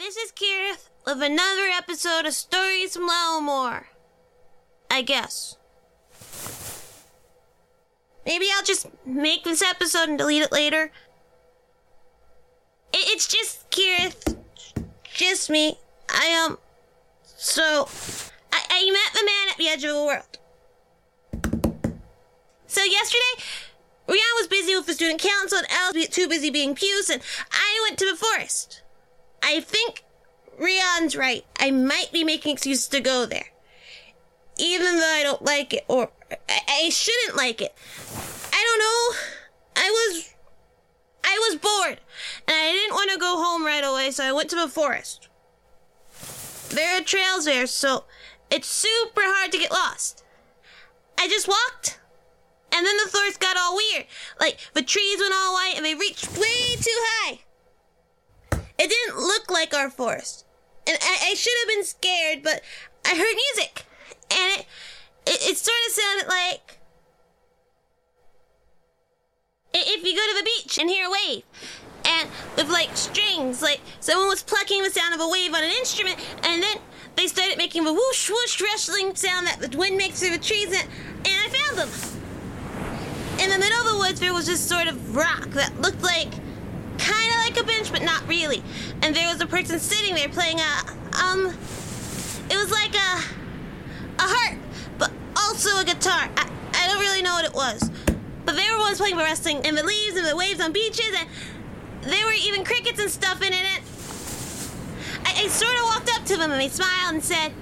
This is Keryth with another episode of Stories from Ylelmore. I guess. Maybe I'll just make this episode and delete it later. It, it's just Keryth. Just me. I, um. So, I, I met the man at the edge of the world. So, yesterday, Rihanna was busy with the student council and I was too busy being Puce, and I went to the forest. I think Rion's right. I might be making excuses to go there. Even though I don't like it, or I, I shouldn't like it. I don't know. I was. I was bored, and I didn't want to go home right away, so I went to the forest. There are trails there, so it's super hard to get lost. I just walked, and then the forest got all weird. Like, the trees went all white, and they reached way too high. It didn't look like our forest. And I, I should have been scared, but I heard music. And it, it, it sort of sounded like. If you go to the beach and hear a wave, and with like strings, like someone was plucking the sound of a wave on an instrument, and then they started making the whoosh whoosh rustling sound that the wind makes through the trees, and, and I found them. In the middle of the woods, there was this sort of rock that looked like kind of like a bench, but not really. And there was a person sitting there playing a, um, it was like a, a harp, but also a guitar. I, I don't really know what it was. But they were ones playing the wrestling in the leaves and the waves on beaches, and there were even crickets and stuff in it. I, I sort of walked up to them and they smiled and said,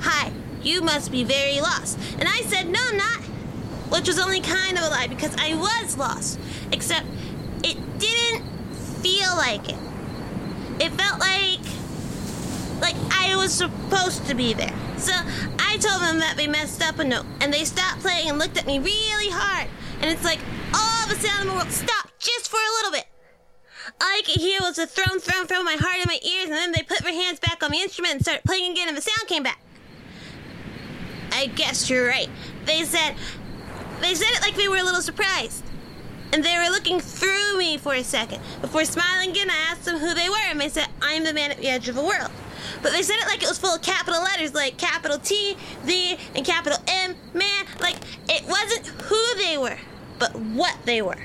Hi, you must be very lost. And I said, No, I'm not. Which was only kind of a lie because I was lost. Except it didn't feel like it. It felt like like I was supposed to be there. So I told them that they messed up a note, and they stopped playing and looked at me really hard. And it's like all the sound in the world stopped just for a little bit. All I could hear was a thrum, thrum, thrum my heart in my ears, and then they put their hands back on the instrument and started playing again, and the sound came back. I guess you're right. They said, they said it like they were a little surprised. And they were looking through me for a second. Before smiling again, I asked them who they were, and they said, I'm the man at the edge of the world. But they said it like it was full of capital letters, like capital T, the, and capital M, man. Like it wasn't who they were, but what they were.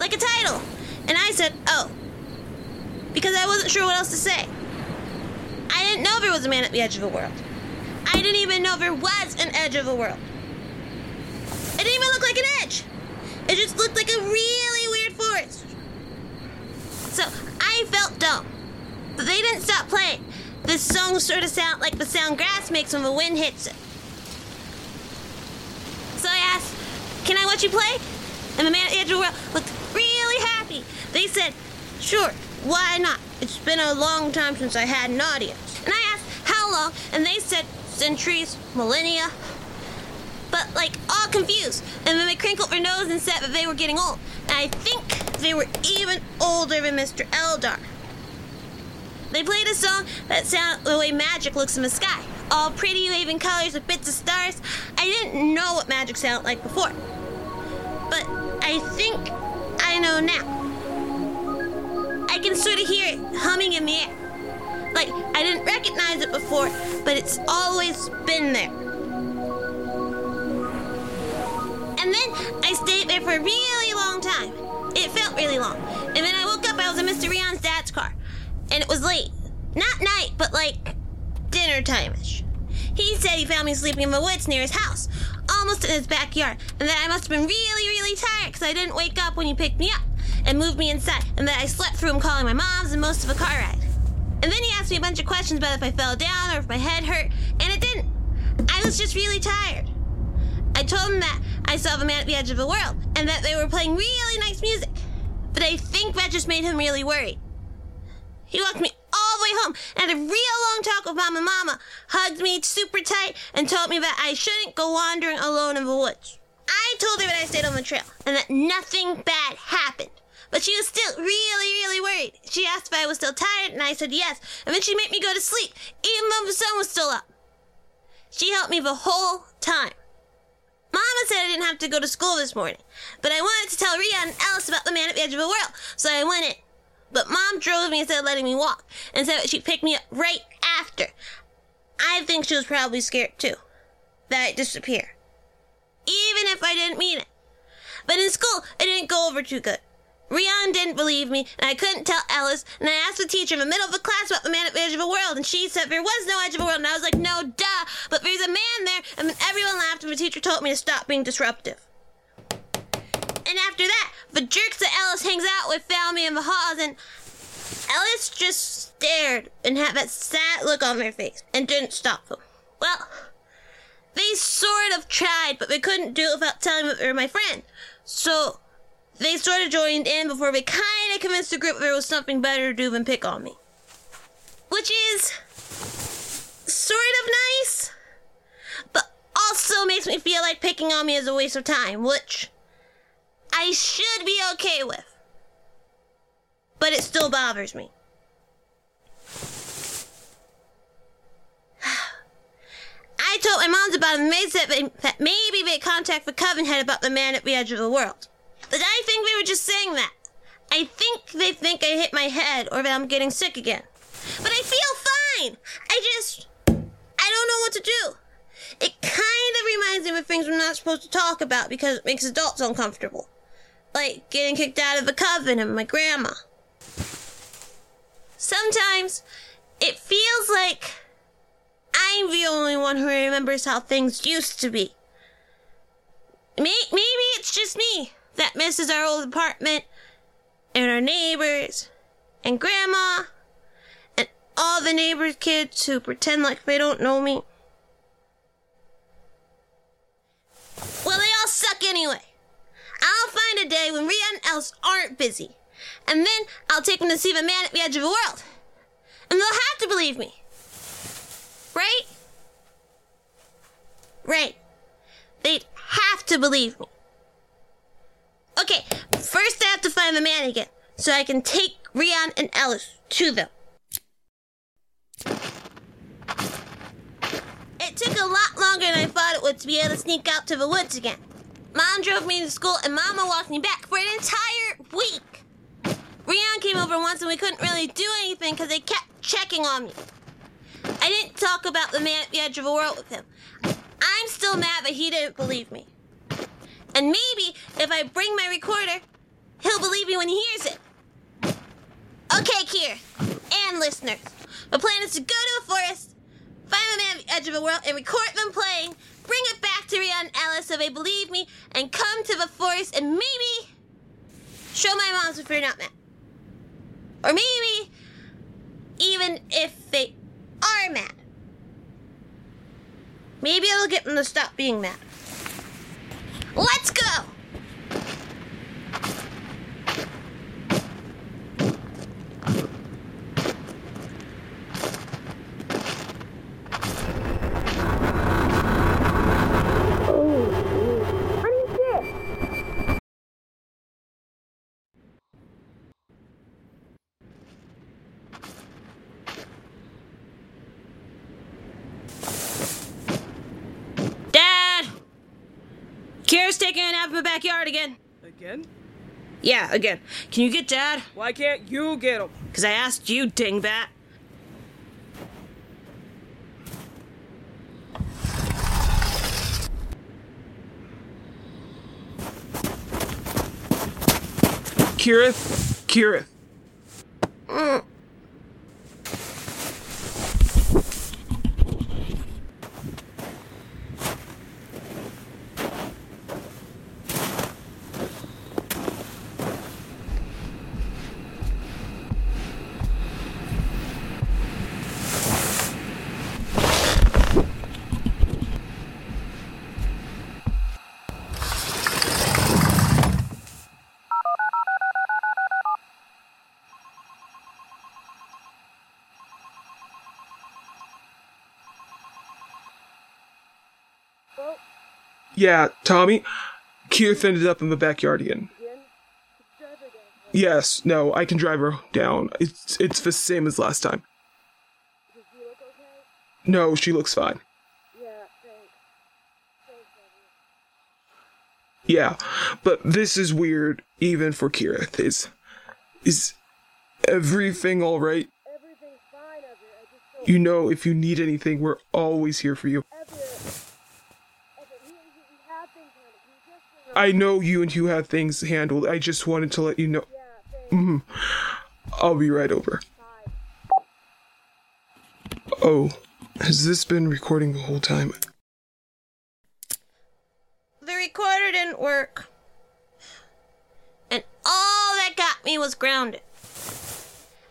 Like a title. And I said, oh. Because I wasn't sure what else to say. I didn't know there was a man at the edge of the world. I didn't even know there was an edge of the world. It didn't even look like an edge. It just looked like a really weird forest. So I felt dumb. But they didn't stop playing. This song sort of sound like the sound grass makes when the wind hits it. So I asked, Can I watch you play? And the man at the edge of the world looked really happy. They said, Sure, why not? It's been a long time since I had an audience. And I asked, How long? And they said, Centuries, millennia, like all confused. And then they crinkled their nose and said that they were getting old. And I think they were even older than Mr. Eldar. They played a song that sounded the way magic looks in the sky. All pretty waving colors with bits of stars. I didn't know what magic sounded like before. But I think I know now. I can sort of hear it humming in the air. Like I didn't recognize it before, but it's always been there. And then I stayed there for a really long time. It felt really long. And then I woke up, I was in Mr. Rion's dad's car. And it was late. Not night, but like dinner time-ish. He said he found me sleeping in the woods near his house, almost in his backyard, and that I must have been really, really tired because I didn't wake up when he picked me up and moved me inside, and that I slept through him calling my mom's and most of the car ride. And then he asked me a bunch of questions about if I fell down or if my head hurt, and it didn't. I was just really tired. I told him that I saw the man at the edge of the world and that they were playing really nice music. But I think that just made him really worried. He walked me all the way home and had a real long talk with Mama Mama, hugged me super tight, and told me that I shouldn't go wandering alone in the woods. I told her that I stayed on the trail and that nothing bad happened. But she was still really, really worried. She asked if I was still tired, and I said yes. And then she made me go to sleep, even though the sun was still up. She helped me the whole time. Mama said I didn't have to go to school this morning, but I wanted to tell Ria and Alice about the man at the edge of the world, so I went in. But mom drove me instead of letting me walk, and said she'd pick me up right after. I think she was probably scared too that I'd disappear. Even if I didn't mean it. But in school, it didn't go over too good. Rian didn't believe me, and I couldn't tell Alice, and I asked the teacher in the middle of a class about the man at the edge of a world, and she said there was no edge of a world, and I was like, no, duh, but there's a man there, and then everyone laughed, and the teacher told me to stop being disruptive. And after that, the jerks that Alice hangs out with found me in the halls, and Alice just stared and had that sad look on their face, and didn't stop them. Well, they sort of tried, but they couldn't do it without telling me they were my friend. So they sort of joined in before we kind of convinced the group there was something better to do than pick on me. Which is sort of nice, but also makes me feel like picking on me is a waste of time, which I should be okay with. But it still bothers me. I told my moms about it they said that maybe they'd contact the Covenhead about the man at the edge of the world. Think they were just saying that. I think they think I hit my head or that I'm getting sick again. But I feel fine. I just. I don't know what to do. It kind of reminds me of things we're not supposed to talk about because it makes adults uncomfortable. Like getting kicked out of the coven and my grandma. Sometimes it feels like I'm the only one who remembers how things used to be. Maybe it's just me that misses our old apartment and our neighbors and grandma and all the neighbors' kids who pretend like they don't know me. Well, they all suck anyway. I'll find a day when Ria and Alice aren't busy, and then I'll take them to see the man at the edge of the world. And they'll have to believe me. Right? Right. They'd have to believe me. Okay, first I have to find the man again, so I can take Rian and Alice to them. It took a lot longer than I thought it would to be able to sneak out to the woods again. Mom drove me to school and Mama walked me back for an entire week. Rian came over once and we couldn't really do anything because they kept checking on me. I didn't talk about the man at the edge of the world with him. I'm still mad that he didn't believe me. And maybe if I bring my recorder, he'll believe me when he hears it. Okay, Kier, and listeners, the plan is to go to a forest, find the man at the edge of the world, and record them playing, bring it back to Ria and Alice so they believe me, and come to the forest and maybe show my moms if they're not mad. Or maybe even if they are mad. Maybe it'll get them to stop being mad. Let's go! Dad! A nap in the backyard again. Again? Yeah, again. Can you get Dad? Why can't you get him? Because I asked you, dingbat. Keryth? Keryth. Mm. Yeah, Tommy. Keryth ended up in the backyard again. Yes, no, I can drive her down. It's it's the same as last time. No, she looks fine. Yeah. Yeah, but this is weird even for Keryth. Is is Everything all right? Everything's fine, Everett. You know, if you need anything, we're always here for you. Everett, we, we, we have things on it. We just don't I know you and you have things handled. I just wanted to let you know. Thanks. Mm-hmm. I'll be right over. Oh, has this been recording the whole time? The recorder didn't work. And all that got me was grounded.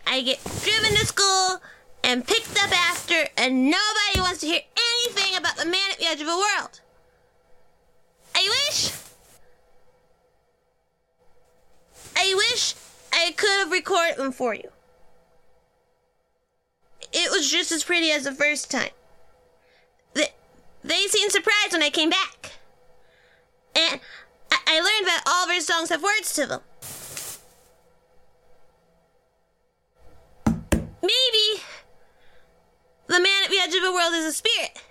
I get driven to school and picked up after, and nobody wants to hear anything about the man at the edge of the world. Could have recorded them for you. It was just as pretty as the first time. They, they seemed surprised when I came back. And I, I learned that all of her songs have words to them. Maybe the man at the edge of the world is a spirit.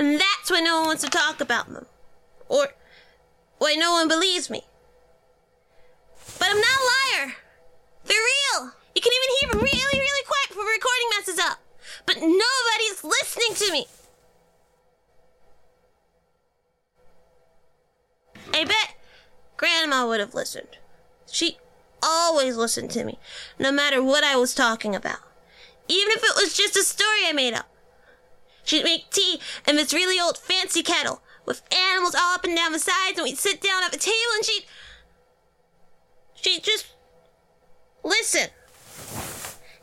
And that's why no one wants to talk about them. Or why no one believes me. But I'm not a liar. They're real. You can even hear really, really quiet before the recording messes up. But nobody's listening to me. I bet Grandma would have listened. She always listened to me, no matter what I was talking about. Even if it was just a story I made up. She'd make tea in this really old fancy kettle with animals all up and down the sides, and we'd sit down at the table and she'd. She'd just listen.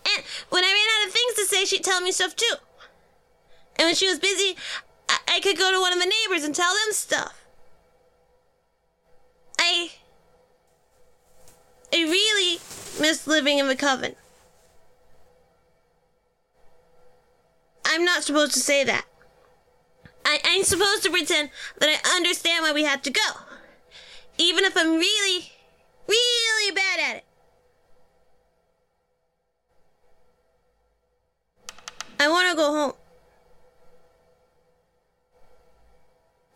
And when I ran out of things to say, she'd tell me stuff too. And when she was busy, I, I could go to one of the neighbors and tell them stuff. I. I really miss living in the coven. I'm not supposed to say that. I, I'm supposed to pretend that I understand why we have to go. Even if I'm really, really bad at it. I want to go home.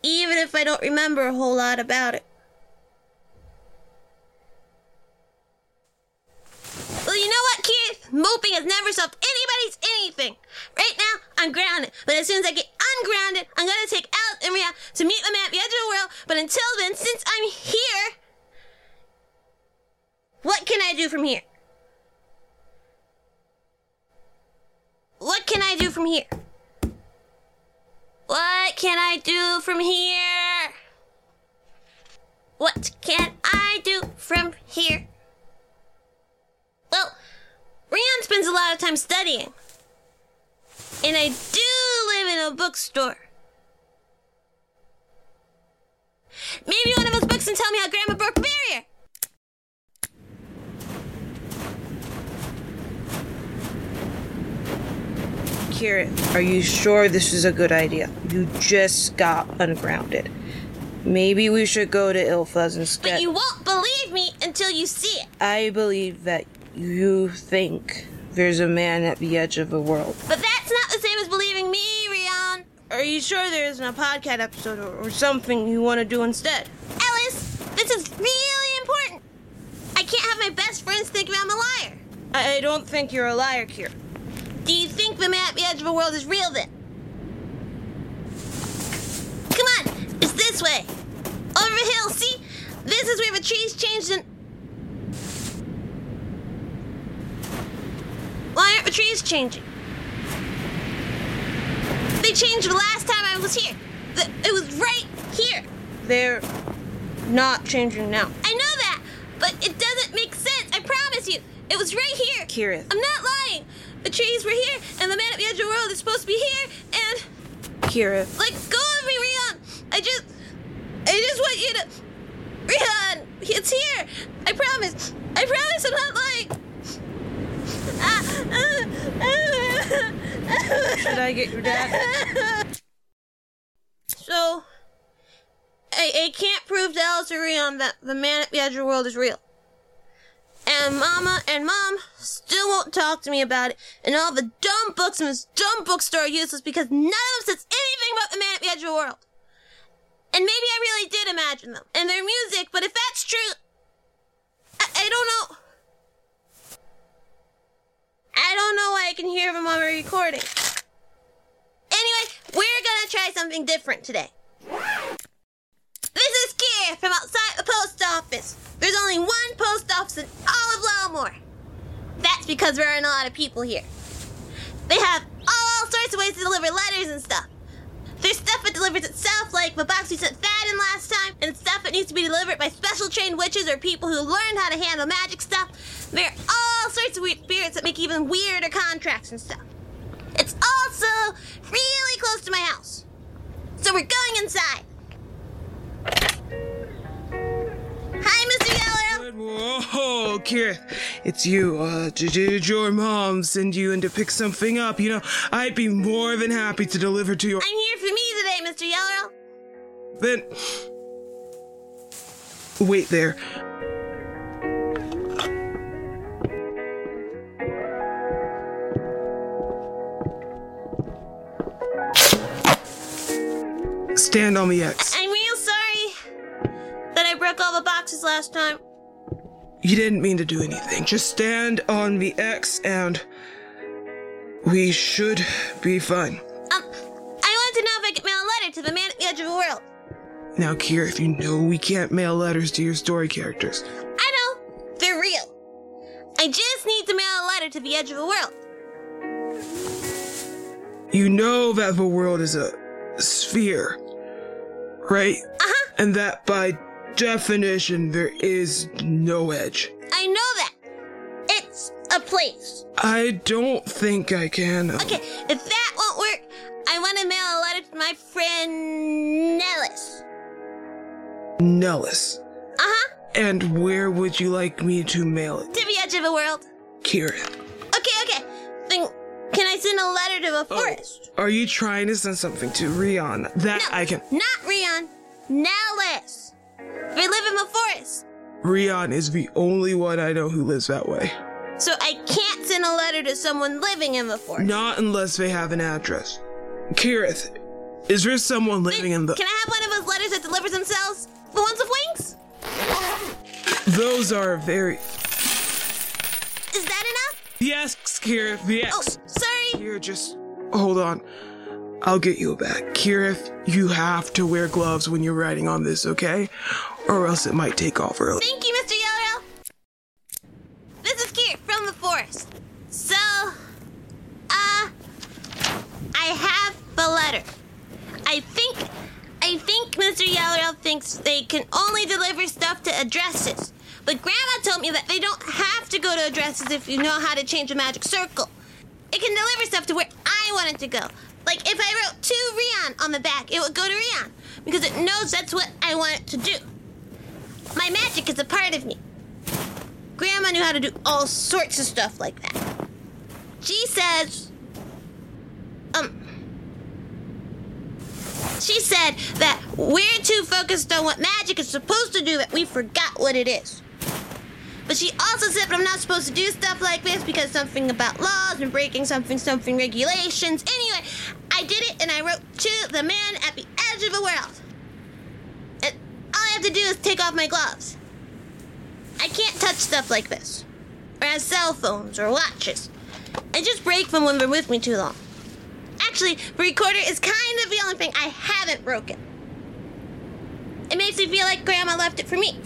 Even if I don't remember a whole lot about it. Well, you know what, Keith? Moping has never solved anybody's anything. Right now, I'm grounded. But as soon as I get ungrounded, I'm gonna take Alice and Ria to meet the man at the edge of the world. But until then, since I'm here, what can I do from here? What can I do from here? What can I do from here? What can I do from here? Well, Rian spends a lot of time studying. And I do live in a bookstore. Maybe one of those books can tell me how Grandma broke the barrier. Are you sure this is a good idea? You just got ungrounded. Maybe we should go to Ilfaz But instead. you won't believe me until you see it. I believe that you think there's a man at the edge of the world. But that's not the same as believing me, Rian. Are you sure there isn't a podcast episode or, or something you want to do instead? Ellis, this is really important. I can't have my best friends think I'm a liar. I, I don't think you're a liar, Kira. Think the map at the edge of the world is real then? Come on, it's this way. Over the hill, see? This is where the trees changed and. Why aren't the trees changing? They changed the last time I was here. The- It was right here. They're not changing now. I know that, but it doesn't make sense. I promise you. It was right here. Kira. I'm not lying. The trees were here, and the man at the edge of the world is supposed to be here, and Kira, like, go with me, Rion. I just, I just want you to, Rion. It's here. I promise. I promise. I'm not lying. should I get your dad? So, I, I can't prove to Alice or Rion that the man at the edge of the world is real. And Mama and Mom still won't talk to me about it, and all the dumb books in this dumb bookstore are useless because none of them says anything about the man at the edge of the world. And maybe I really did imagine them and their music, but if that's true, I, I don't know. I don't know why I can hear them while we're recording. Anyway, we're gonna try something different today. This is Kier from outside the post office. There's only one post office in all of Ylelmore. That's because there aren't a lot of people here. They have all sorts of ways to deliver letters and stuff. There's stuff that delivers itself, like the box we sent Thad in last time, and stuff that needs to be delivered by special trained witches or people who learned how to handle magic stuff. There are all sorts of weird spirits that make even weirder contracts and stuff. It's also really close to my house. So we're going inside. Whoa, Keryth, it's you. Uh, did your mom send you in to pick something up? You know, I'd be more than happy to deliver to your. I'm here for me today, Mr. Yellow. Then. Wait there. Stand on the X. I'm real sorry that I broke all the boxes last time. You didn't mean to do anything. Just stand on the X and. We should be fine. Um, I wanted to know if I could mail a letter to the man at the edge of the world. Now, Kira, if you know we can't mail letters to your story characters, I know, they're real. I just need to mail a letter to the edge of the world. you know that the world is a sphere, right? Uh huh. And that by definition, there is no edge. I know that. It's a place. I don't think I can. Okay, if that won't work, I want to mail a letter to my friend Nellis. Nellis. Uh huh. And where would you like me to mail it? To the edge of the world. Kira. Okay, okay. Then can I send a letter to the forest? Are you trying to send something to Rion? That I can. Not Rion. Nellis. We live in the forest. Rion is the only one I know who lives that way. So I can't send a letter to someone living in the forest. Not unless they have an address. Keryth, is there someone living in the. Can I have one of those letters that delivers themselves? The ones with wings? Those are very. Is that enough? Yes, Keryth, the Oh, sorry. Here, just hold on. I'll get you a bag. Keryth, you have to wear gloves when you're riding on this, okay? Or else it might take off early. Thank you, Mr. Yellow. This is Kier from the forest. So, uh, I have the letter. I think, I think Mr. Yellow thinks they can only deliver stuff to addresses. But Grandma told me that they don't have to go to addresses if you know how to change a magic circle. It can deliver stuff to where I want it to go. Like if I wrote to Rion on the back, it would go to Rion because it knows that's what I want it to do. My magic is a part of me. Grandma knew how to do all sorts of stuff like that. She says, um, she said that we're too focused on what magic is supposed to do that we forgot what it is. But she also said that I'm not supposed to do stuff like this because something about laws and breaking something something regulations. Anyway, and I wrote to the man at the edge of the world. And all I have to do is take off my gloves. I can't touch stuff like this. Or have cell phones or watches. I just break them when they're with me too long. Actually, the recorder is kind of the only thing I haven't broken. It makes me feel like Grandma left it for me.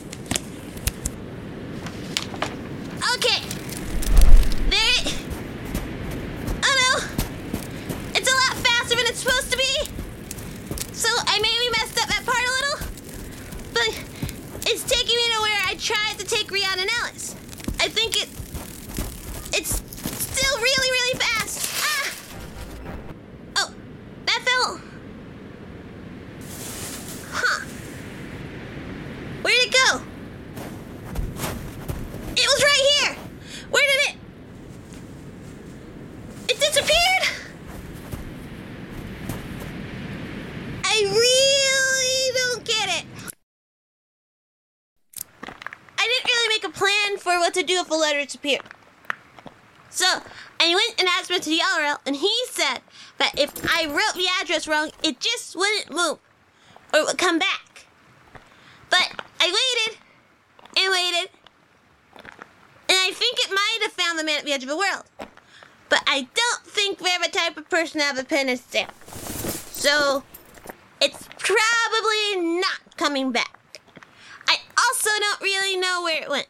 Okay. There it. Oh no! It's a lot faster than it's supposed to be. So I maybe messed up that part a little. But it's taking me to where I tried to take Rihanna Ellis. I think it. It's still really, really fast. Ah! Oh, that fell. Huh. Where'd it go? It was right here. Where did it? It disappeared. I really don't get it. I didn't really make a plan for what to do if a letter disappeared. So I went and asked Mr. Yellow, and he said that if I wrote the address wrong, it just wouldn't move, or would come back. But I waited and waited, and I think it might have found the man at the edge of the world. But I don't think they're the type of person to have a penance stamp. So, it's probably not coming back. I also don't really know where it went.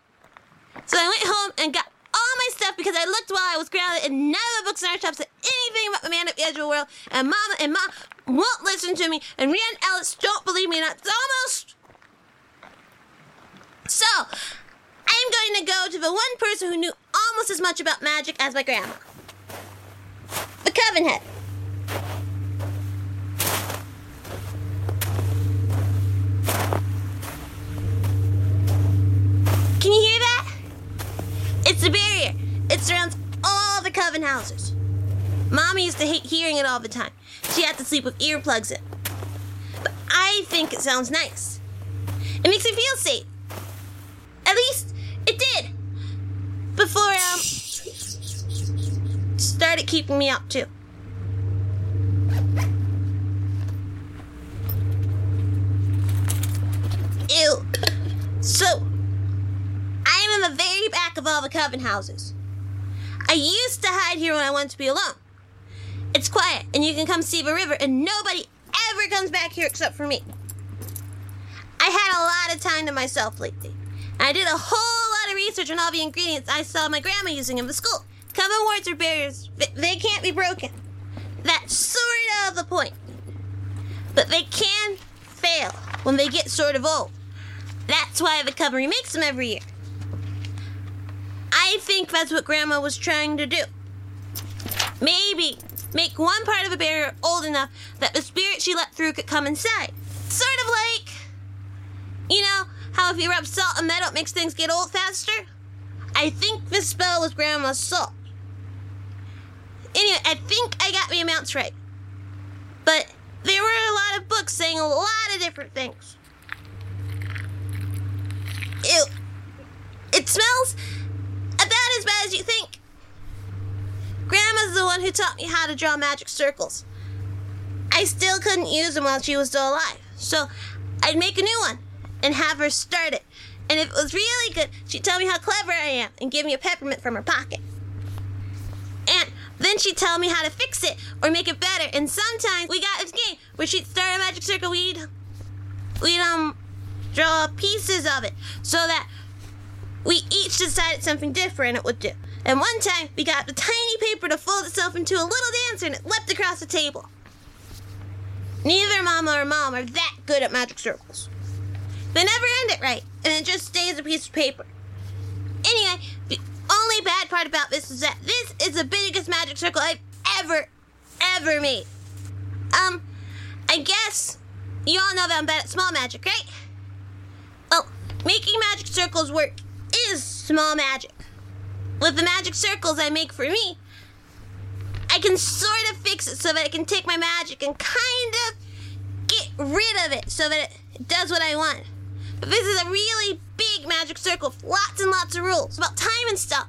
So I went home and got all my stuff because I looked while I was grounded and none of the books in our shop said anything about the man at the edge of the world. And Mama and Mom won't listen to me. And Rhea and Alice don't believe me. And it's almost. So, I'm going to go to the one person who knew almost as much about magic as my grandma. The Coven Head. Mommy used to hate hearing it all the time. She had to sleep with earplugs in. But I think it sounds nice. It makes me feel safe. At least it did. Before um started keeping me up too. Ew. So I am in the very back of all the coven houses. I used to hide here when I wanted to be alone. It's quiet, and you can come see the river, and nobody ever comes back here except for me. I had a lot of time to myself lately. I did a whole lot of research on all the ingredients I saw my grandma using in the school. Coven wards are barriers, they can't be broken. That's sort of the point. But they can fail when they get sort of old. That's why the coven remakes them every year. I think that's what Grandma was trying to do. Maybe make one part of a barrier old enough that the spirit she let through could come inside. Sort of like, you know, how if you rub salt on metal, it makes things get old faster? I think this spell was Grandma's salt. Anyway, I think I got the amounts right. But there were a lot of books saying a lot of different things. Ew. It smells about as bad as you think. Grandma's the one who taught me how to draw magic circles. I still couldn't use them while she was still alive, so I'd make a new one and have her start it. And if it was really good, she'd tell me how clever I am and give me a peppermint from her pocket. And then she'd tell me how to fix it or make it better. And sometimes we got this game where she'd start a magic circle, we'd we'd um draw pieces of it so that we each decided something different it would do. And one time we got the tiny paper to fold itself into a little dancer and it leapt across the table. Neither Mama or Mom are that good at magic circles. They never end it right, and it just stays a piece of paper. Anyway, the only bad part about this is that this is the biggest magic circle I've ever, ever made. Um, I guess you all know that I'm bad at small magic, right? Well, making magic circles work is small magic. With the magic circles I make for me, I can sort of fix it so that I can take my magic and kind of get rid of it so that it does what I want. But this is a really big magic circle with lots and lots of rules about time and stuff.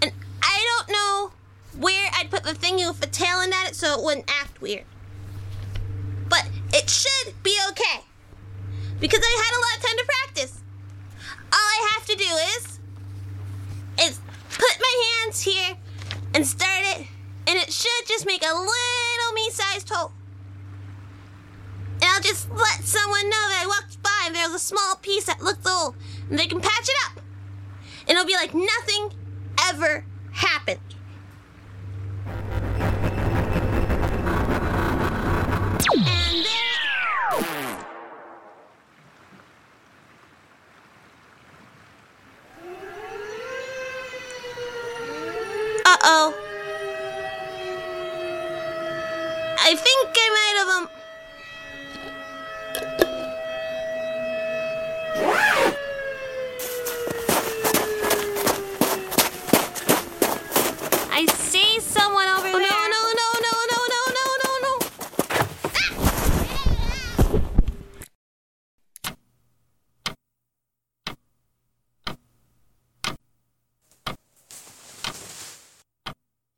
And I don't know where I'd put the thingy with the tail end at it so it wouldn't act weird. But it should be okay. Because I had a lot of time to practice. All I have to do is is put my hands here and start it, and it should just make a little me-sized hole. And I'll just let someone know that I walked by and there was a small piece that looked old, and they can patch it up. And it'll be like nothing ever happened. Think I might have. I see someone over oh, there. No, no, no, no, no, no, no, no, no.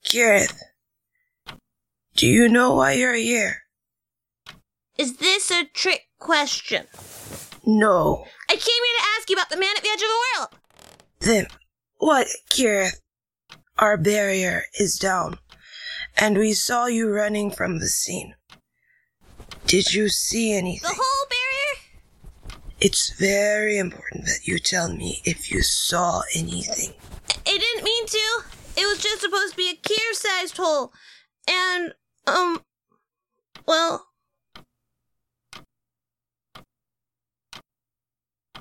Gareth, do you know why you're here? Is this a trick question? No. I came here to ask you about the man at the edge of the world. Then what, Gareth? Our barrier is down, and we saw you running from the scene. Did you see anything? The whole barrier? It's very important that you tell me if you saw anything. I didn't mean to. It was just supposed to be a Kier sized hole. And, um, well,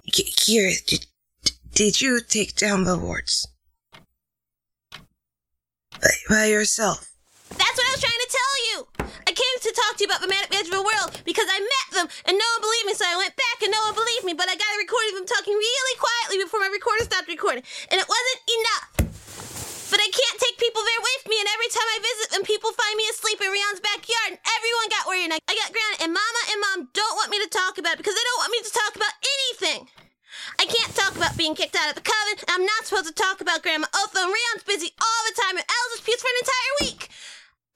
Kira, did, did you take down the wards? By, by yourself? that's what I was trying to tell you. I came to talk to you about the man at the edge of the world because I met them and no one believed me, so I went back and no one believed me, but I got a recording of them talking really quietly before my recorder stopped recording, and it wasn't enough. But I can't people there with me, and every time I visit them, people find me asleep in Rion's backyard, and everyone got worried, and I, I got grounded, and Mama and Mom don't want me to talk about it because they don't want me to talk about anything. I can't talk about being kicked out of the coven. I'm not supposed to talk about Grandma Otho, and Rion's busy all the time, and Elle disputes for an entire week.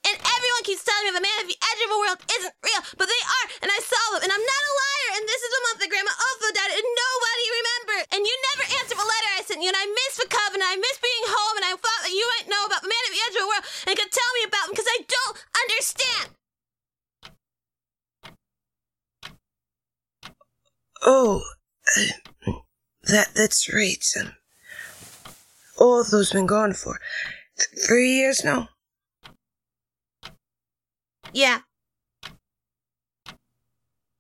And everyone keeps telling me the man at the edge of the world isn't real, but they are, and I saw them, and I'm not a liar, and this is the month that Grandma Otho died, and nobody remembered. And you never answered the letter I sent you, and I miss the coven, and I miss being home, and I thought that you might know about the man at the edge of the world and could tell me about him because I don't understand. Oh, uh, that that's right. Um, all of those been gone for th- three years now. Yeah,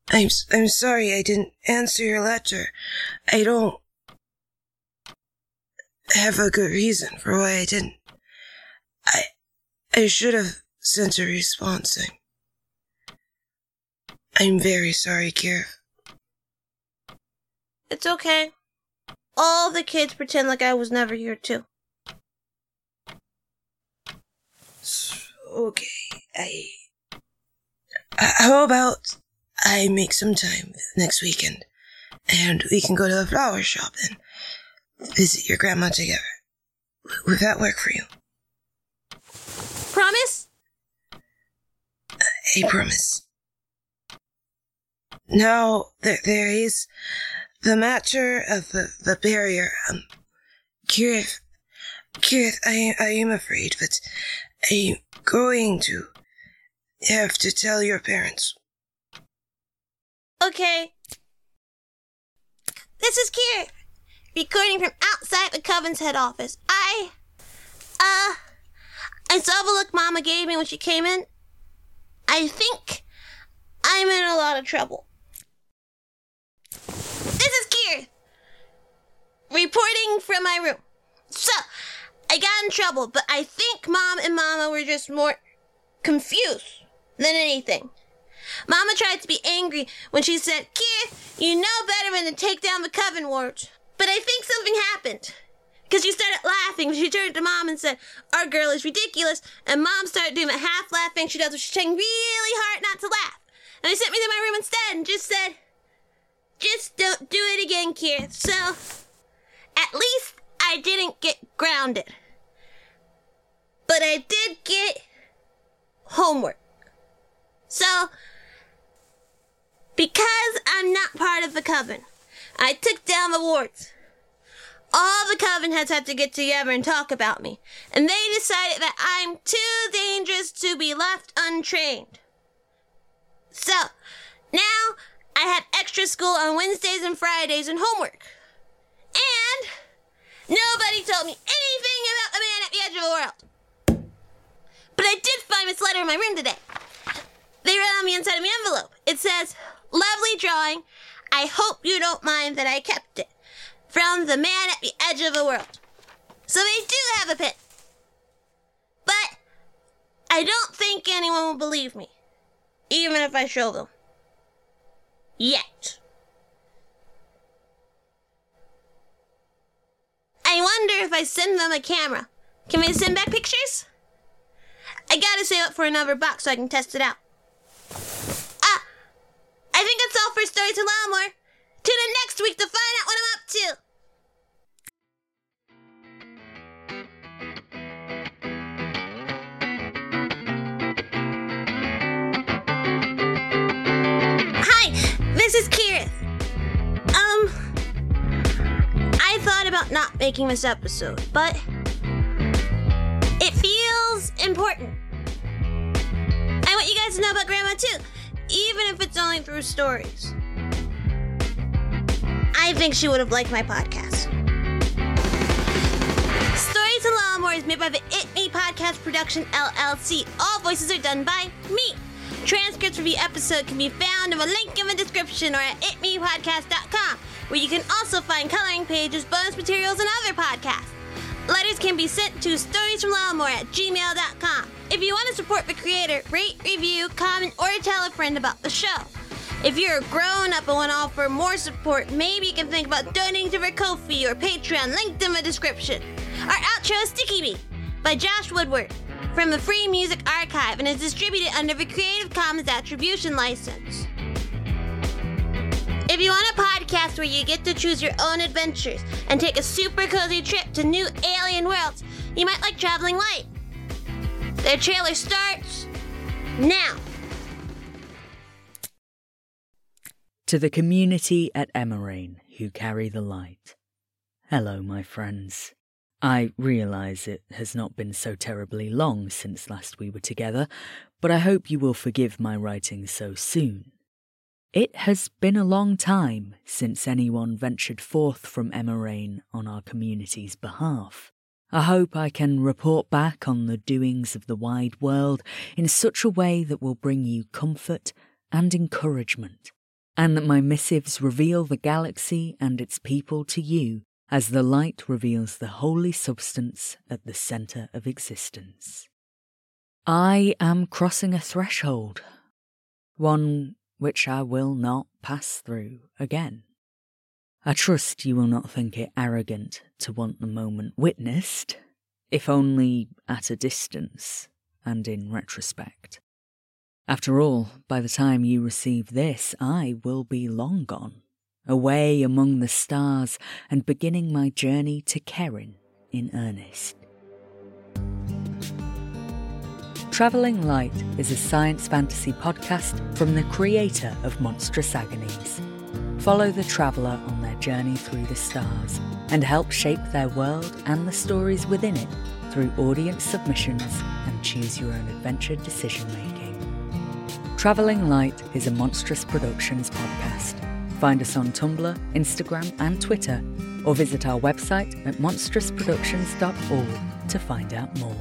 I'm I'm sorry I didn't answer your letter. I don't have a good reason for why I didn't. I I should have sent a response. I'm, I'm very sorry, Kira. it's okay. All the kids pretend like I was never here, too. Okay, I. How about I make some time next weekend, and we can go to a flower shop and visit your grandma together. Would that work for you? Promise? I promise. Now, there, there is the matter of the, the barrier. Um, Keryth, Keryth, I, I am afraid that I'm going to have to tell your parents. Okay. This is Kier, recording from outside the Coven's head office. I, uh, I saw the look Mama gave me when she came in. I think I'm in a lot of trouble. This is Kier, reporting from my room. So, I got in trouble, but I think Mom and Mama were just more confused than anything. Mama tried to be angry when she said, Keith, you know better than to take down the coven wards. But I think something happened. Because she started laughing. She turned to Mom and said, Our girl is ridiculous. And Mom started doing a half laughing she does when she's trying really hard not to laugh. And they sent me to my room instead and just said, Just don't do it again, Keith. So, at least I didn't get grounded. But I did get homework. So, because I'm not part of the coven, I took down the wards. All the coven heads had to get together and talk about me, and they decided that I'm too dangerous to be left untrained. So, now I have extra school on Wednesdays and Fridays and homework. And nobody told me anything about the man at the edge of the world. But I did find this letter in my room today. They wrote on the inside of the envelope. It says, Lovely drawing. I hope you don't mind that I kept it. From the man at the edge of the world. So they do have a pin. But I don't think anyone will believe me. Even if I show them. Yet. I wonder if I send them a camera. Can we send back pictures? I gotta save up for another box so I can test it out. I think that's all for Stories to Ylelmore. Tune in next week to find out what I'm up to. Hi, this is Keryth. Um, I thought about not making this episode, but it feels important. I want you guys to know about Grandma too, even if it's only through stories. I think she would have liked my podcast. Stories of Ylelmore is made by the It Me Podcast Production LLC. All voices are done by me. Transcripts for the episode can be found in a link in the description or at itmepodcast.com, where you can also find coloring pages, bonus materials, and other podcasts. Letters can be sent to storiesfromylelmore at gmail.com. If you want to support the creator, rate, review, comment, or tell a friend about the show. If you're a grown up and want to offer more support, maybe you can think about donating to our Ko-fi or Patreon, linked in the description. Our outro is Sticky Me by Josh Woodward from the Free Music Archive and is distributed under the Creative Commons Attribution License. If you want a podcast where you get to choose your own adventures and take a super cozy trip to new alien worlds, you might like Travelling Light. Their trailer starts now. To the community at Emarain who carry the light. Hello, my friends. I realise it has not been so terribly long since last we were together, but I hope you will forgive my writing so soon. It has been a long time since anyone ventured forth from Emarain on our community's behalf. I hope I can report back on the doings of the wide world in such a way that will bring you comfort and encouragement, and that my missives reveal the galaxy and its people to you as the light reveals the holy substance at the centre of existence. I am crossing a threshold, one which I will not pass through again. I trust you will not think it arrogant to want the moment witnessed, if only at a distance and in retrospect. After all, by the time you receive this, I will be long gone, away among the stars and beginning my journey to Kerin in earnest. Travelling Light is a science fantasy podcast from the creator of Monstrous Agonies. Follow the traveller on their journey through the stars and help shape their world and the stories within it through audience submissions and choose your own adventure decision making. Travelling Light is a Monstrous Productions podcast. Find us on Tumblr, Instagram, and Twitter, or visit our website at monstrousproductions.org to find out more.